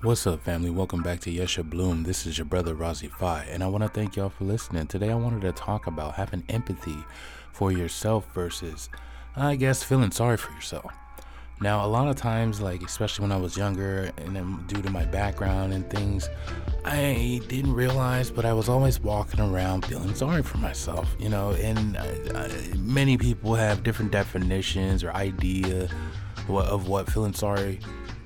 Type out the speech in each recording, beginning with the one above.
What's up, family? Welcome back to Yesha Bloom. This is your brother Razi Fi, and I want to thank y'all for listening. Today, I wanted to talk about having empathy for yourself versus, I guess, feeling sorry for yourself. Now, a lot of times, like especially when I was younger, and then due to my background and things, I didn't realize, but I was always walking around feeling sorry for myself, you know. And I, I, many people have different definitions or idea of what feeling sorry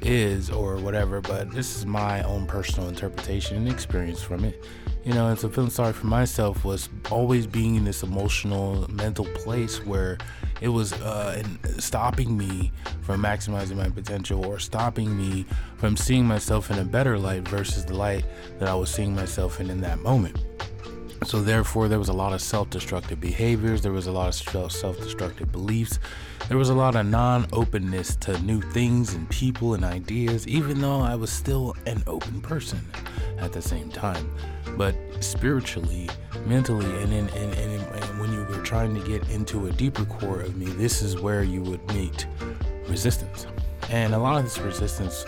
is or whatever, but this is my own personal interpretation and experience from it. You know, and so feeling sorry for myself was always being in this emotional, mental place where it was uh, stopping me from maximizing my potential or stopping me from seeing myself in a better light versus the light that I was seeing myself in in that moment. So, therefore, there was a lot of self destructive behaviors, there was a lot of self destructive beliefs, there was a lot of non openness to new things and people and ideas, even though I was still an open person at the same time. But spiritually, mentally, and, in, and, and, and when you were trying to get into a deeper core of me, this is where you would meet resistance. And a lot of this resistance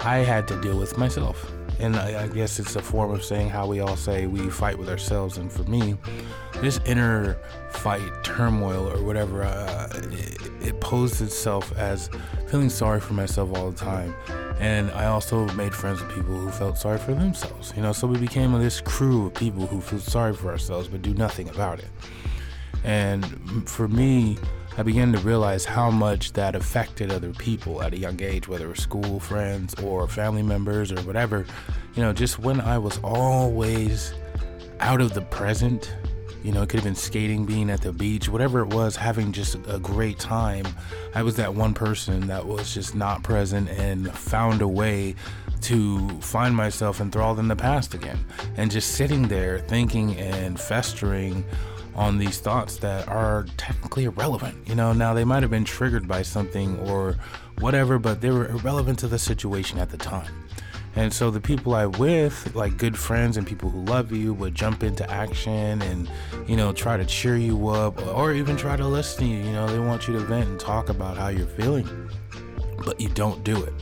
I had to deal with myself and I, I, guess it's a form of saying how we all say we fight with ourselves. And for me, this inner fight, turmoil, or whatever, uh, it, it posed itself as feeling sorry for myself all the time. And I also made friends with people who felt sorry for themselves. You know, so we became this crew of people who feel sorry for ourselves but do nothing about it. And for me, I began to realize how much that affected other people at a young age, whether it was school friends or family members or whatever. You know, just when I was always out of the present, you know, it could have been skating, being at the beach, whatever it was, having just a great time. I was that one person that was just not present and found a way to find myself enthralled in the past again and just sitting there thinking and festering on these thoughts that are technically irrelevant. You know, now they might have been triggered by something or whatever, but they were irrelevant to the situation at the time. And so the people I with, like good friends and people who love you, would jump into action and, you know, try to cheer you up or even try to listen to you. You know, they want you to vent and talk about how you're feeling, but you don't do it.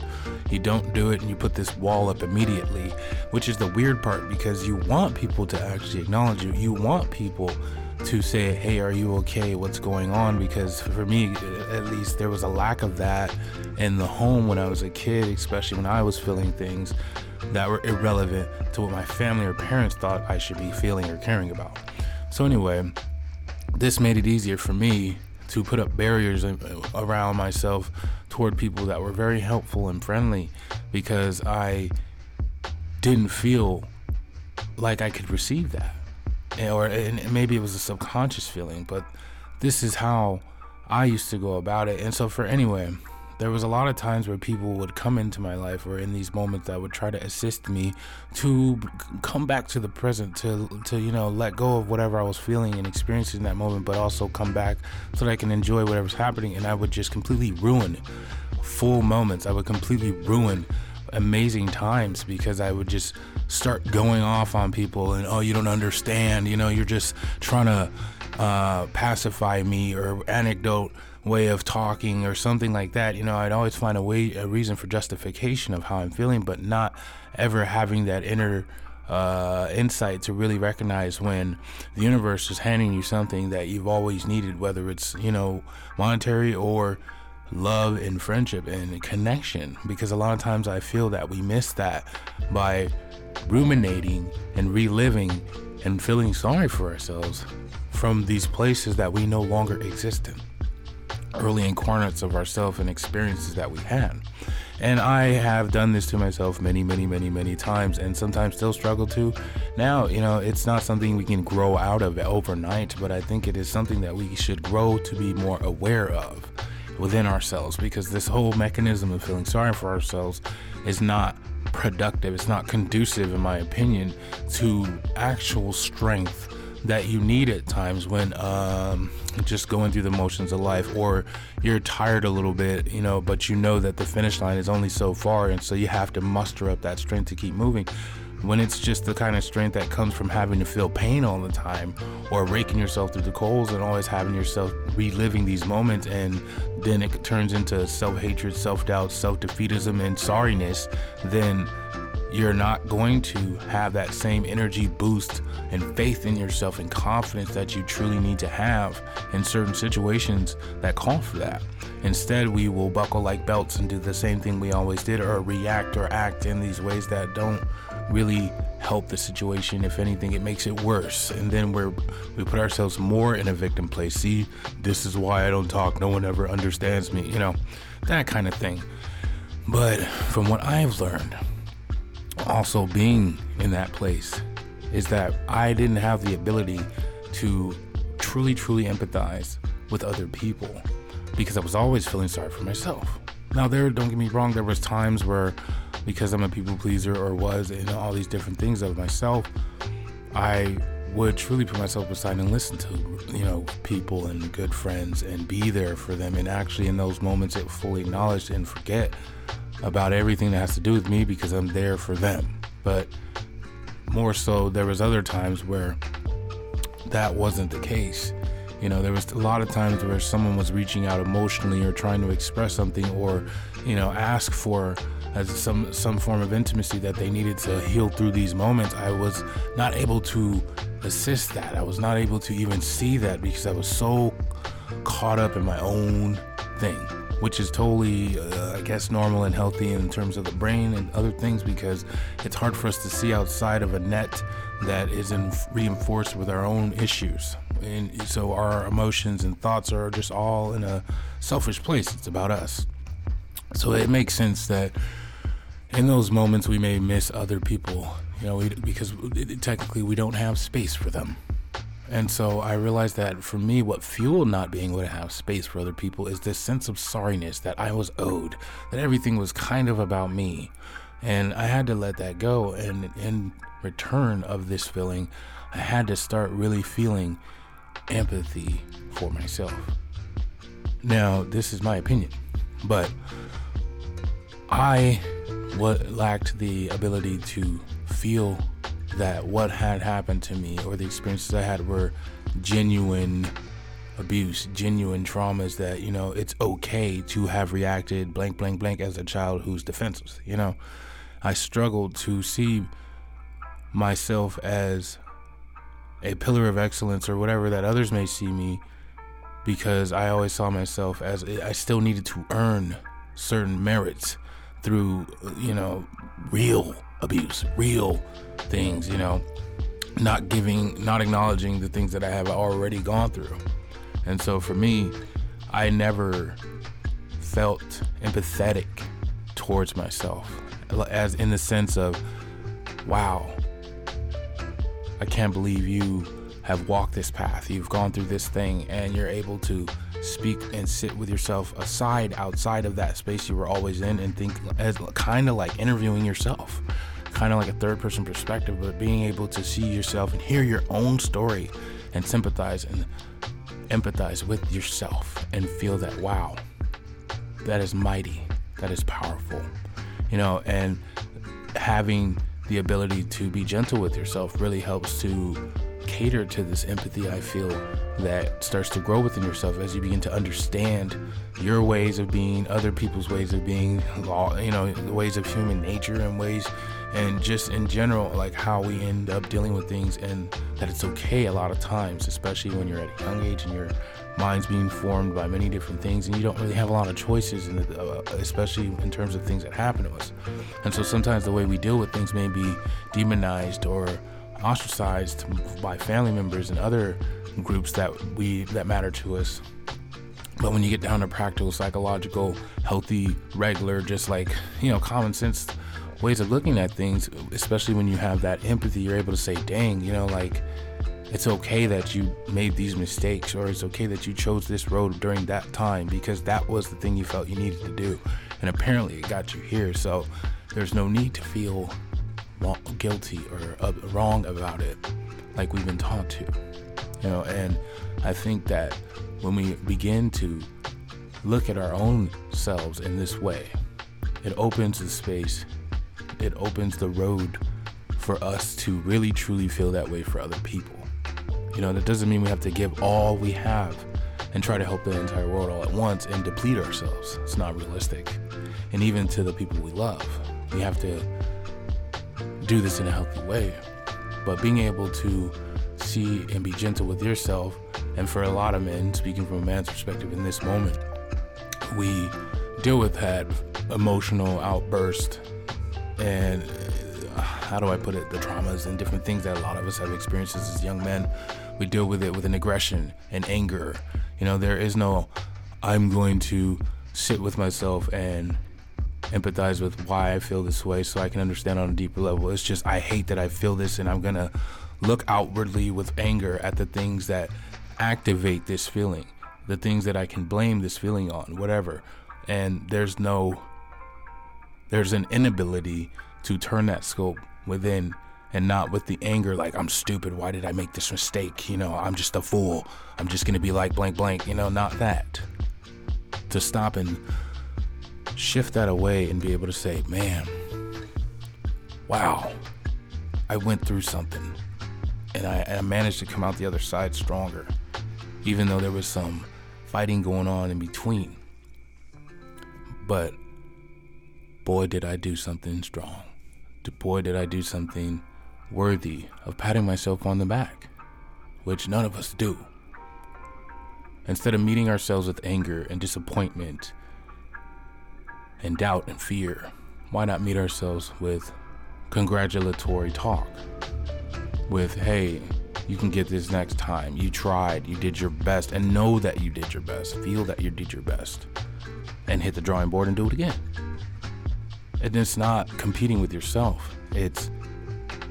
You don't do it and you put this wall up immediately, which is the weird part because you want people to actually acknowledge you. You want people to say, hey, are you okay? What's going on? Because for me, at least, there was a lack of that in the home when I was a kid, especially when I was feeling things that were irrelevant to what my family or parents thought I should be feeling or caring about. So, anyway, this made it easier for me to put up barriers uh, around myself toward people that were very helpful and friendly because I didn't feel like I could receive that or and maybe it was a subconscious feeling, but this is how I used to go about it. And so for anyway, there was a lot of times where people would come into my life or in these moments that would try to assist me to come back to the present to to you know let go of whatever I was feeling and experiencing in that moment but also come back so that I can enjoy whatever's happening and I would just completely ruin full moments. I would completely ruin amazing times because I would just start going off on people and oh you don't understand. You know you're just trying to uh, pacify me or anecdote way of talking or something like that you know I'd always find a way a reason for justification of how I'm feeling but not ever having that inner uh, insight to really recognize when the universe is handing you something that you've always needed, whether it's, you know, monetary or love and friendship and connection. Because a lot of times I feel that we miss that by ruminating and reliving and feeling sorry for ourselves from these places that we no longer exist in early incarnates of ourselves and experiences that we had and I have done this to myself many, many, many, many times, and sometimes still struggle to. Now, you know, it's not something we can grow out of overnight, but I think it is something that we should grow to be more aware of within ourselves because this whole mechanism of feeling sorry for ourselves is not productive. It's not conducive, in my opinion, to actual strength that you need at times when um, just going through the motions of life or you're tired a little bit, you know, but you know that the finish line is only so far. And so you have to muster up that strength to keep moving when it's just the kind of strength that comes from having to feel pain all the time or raking yourself through the coals and always having yourself reliving these moments and then it turns into self-hatred self-doubt self-defeatism and sorriness then you're not going to have that same energy boost and faith in yourself and confidence that you truly need to have in certain situations that call for that. Instead, we will buckle like belts and do the same thing we always did or react or act in these ways that don't really help the situation. If anything, it makes it worse. And then we're we put ourselves more in a victim place. See, this is why I don't talk. No one ever understands me, you know, that kind of thing. But from what I've learned, also being in that place is that I didn't have the ability to truly, truly empathize with other people because I was always feeling sorry for myself. Now, there, don't get me wrong, there was times where, because I'm a people pleaser or was in all these different things of myself, I would truly put myself aside and listen to, you know, people and good friends and be there for them. And actually, in those moments, it fully acknowledged and forget about everything that has to do with me because I'm there for them. But more so, there was other times where that wasn't the case. You know, there was a lot of times where someone was reaching out emotionally or trying to express something or, you know, ask for as some some form of intimacy that they needed to heal through these moments. I was not able to assist that. I was not able to even see that because I was so caught up in my own thing which is totally, uh, I guess, normal and healthy in terms of the brain and other things because it's hard for us to see outside of a net that isn't reinforced with our own issues. And so our emotions and thoughts are just all in a selfish place. It's about us. So it makes sense that in those moments we may miss other people, you know, we, because technically we don't have space for them. And so I realized that for me, what fueled not being able to have space for other people is this sense of sorriness that I was owed, that everything was kind of about me. And I had to let that go. And in return of this feeling, I had to start really feeling empathy for myself. Now, this is my opinion, but I lacked the ability to feel that what had happened to me or the experiences I had were genuine abuse, genuine traumas that, you know, it's okay to have reacted blank, blank, blank as a child who's defenseless. You know, I struggled to see myself as a pillar of excellence or whatever that others may see me because I always saw myself as I still needed to earn certain merits through, you know, real abuse, real things, you know, not giving, not acknowledging the things that I have already gone through. And so for me, I never felt empathetic towards myself, as in the sense of, wow, I can't believe you have walked this path. You've gone through this thing and you're able to speak and sit with yourself aside outside of that space you were always in and think as kind of like interviewing yourself. Kind of like a third person perspective, but being able to see yourself and hear your own story and sympathize and empathize with yourself and feel that, wow, that is mighty, that is powerful, you know, and having the ability to be gentle with yourself really helps to cater to this empathy I feel that starts to grow within yourself as you begin to understand your ways of being, other people's ways of being, you know, the ways of human nature and ways and just in general like how we end up dealing with things and that it's okay a lot of times especially when you're at a young age and your mind's being formed by many different things and you don't really have a lot of choices the, uh, especially in terms of things that happen to us. And so sometimes the way we deal with things may be demonized or ostracized by family members and other groups that we that matter to us but when you get down to practical psychological healthy regular just like you know common sense ways of looking at things, especially when you have that empathy, you're able to say, dang, you know, like it's okay that you made these mistakes or it's okay that you chose this road during that time because that was the thing you felt you needed to do. And apparently it got you here. So there's no need to feel guilty or uh, wrong about it like we've been taught to. You know, and I think that when we begin to look at our own selves in this way, it opens the space it opens the road for us to really truly feel that way for other people. You know, that doesn't mean we have to give all we have and try to help the entire world all at once and deplete ourselves. It's not realistic. And even to the people we love, we have to do this in a healthy way. But being able to see and be gentle with yourself, and for a lot of men, speaking from a man's perspective in this moment, we deal with that emotional outburst and uh, how do I put it, the traumas and different things that a lot of us have experienced as young men. We deal with it with an aggression and anger. You know, there is no, I'm going to sit with myself and empathize with why I feel this way so I can understand on a deeper level. It's just, I hate that I feel this and I'm going to look outwardly with anger at the things that activate this feeling, the things that I can blame this feeling on, whatever. And there's no, there's an inability to turn that scope within and not with the anger like I'm stupid. Why did I make this mistake? You know, I'm just a fool. I'm just going to be like blank blank, you know, not that. To stop and shift that away and be able to say, man, wow, I went through something and I, I managed to come out the other side stronger, even though there was some fighting going on in between. But boy, did I do something strong. Boy, did I do something worthy of patting myself on the back, which none of us do. Instead of meeting ourselves with anger and disappointment and doubt and fear, why not meet ourselves with congratulatory talk? With, hey, you can get this next time. You tried, you did your best, and know that you did your best. Feel that you did your best. And hit the drawing board and do it again. And it's not competing with yourself, it's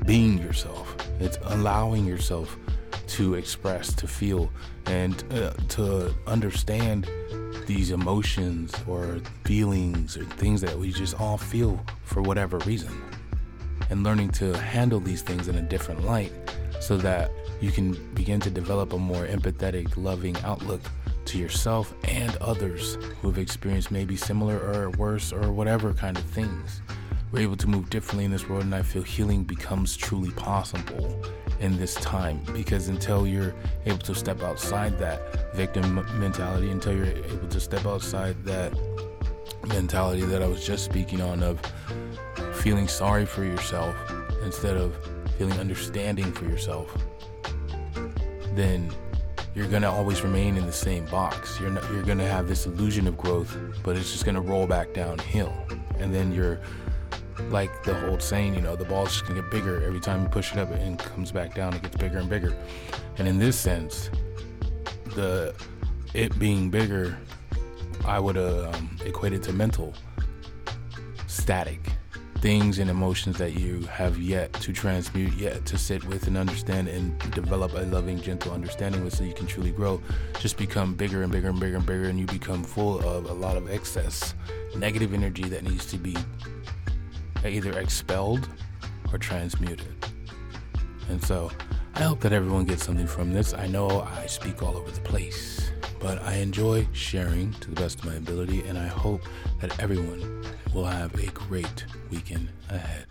being yourself, it's allowing yourself to express, to feel, and uh, to understand these emotions or feelings or things that we just all feel for whatever reason. And learning to handle these things in a different light so that you can begin to develop a more empathetic, loving outlook to yourself and others who have experienced maybe similar or worse or whatever kind of things. We're able to move differently in this world, and I feel healing becomes truly possible in this time because until you're able to step outside that victim mentality, until you're able to step outside that mentality that I was just speaking on of feeling sorry for yourself instead of feeling understanding for yourself, then you're gonna always remain in the same box. You're not, you're gonna have this illusion of growth, but it's just gonna roll back downhill, and then you're like the old saying, you know, the ball's just gonna get bigger every time you push it up and comes back down. It gets bigger and bigger, and in this sense, the it being bigger, I would um, equate it to mental static things and emotions that you have yet to transmute, yet to sit with and understand and develop a loving, gentle understanding with so you can truly grow, just become bigger and bigger and bigger and bigger, and you become full of a lot of excess negative energy that needs to be either expelled or transmuted. And so I hope that everyone gets something from this. I know I speak all over the place, but I enjoy sharing to the best of my ability, and I hope that everyone will have a great weekend ahead.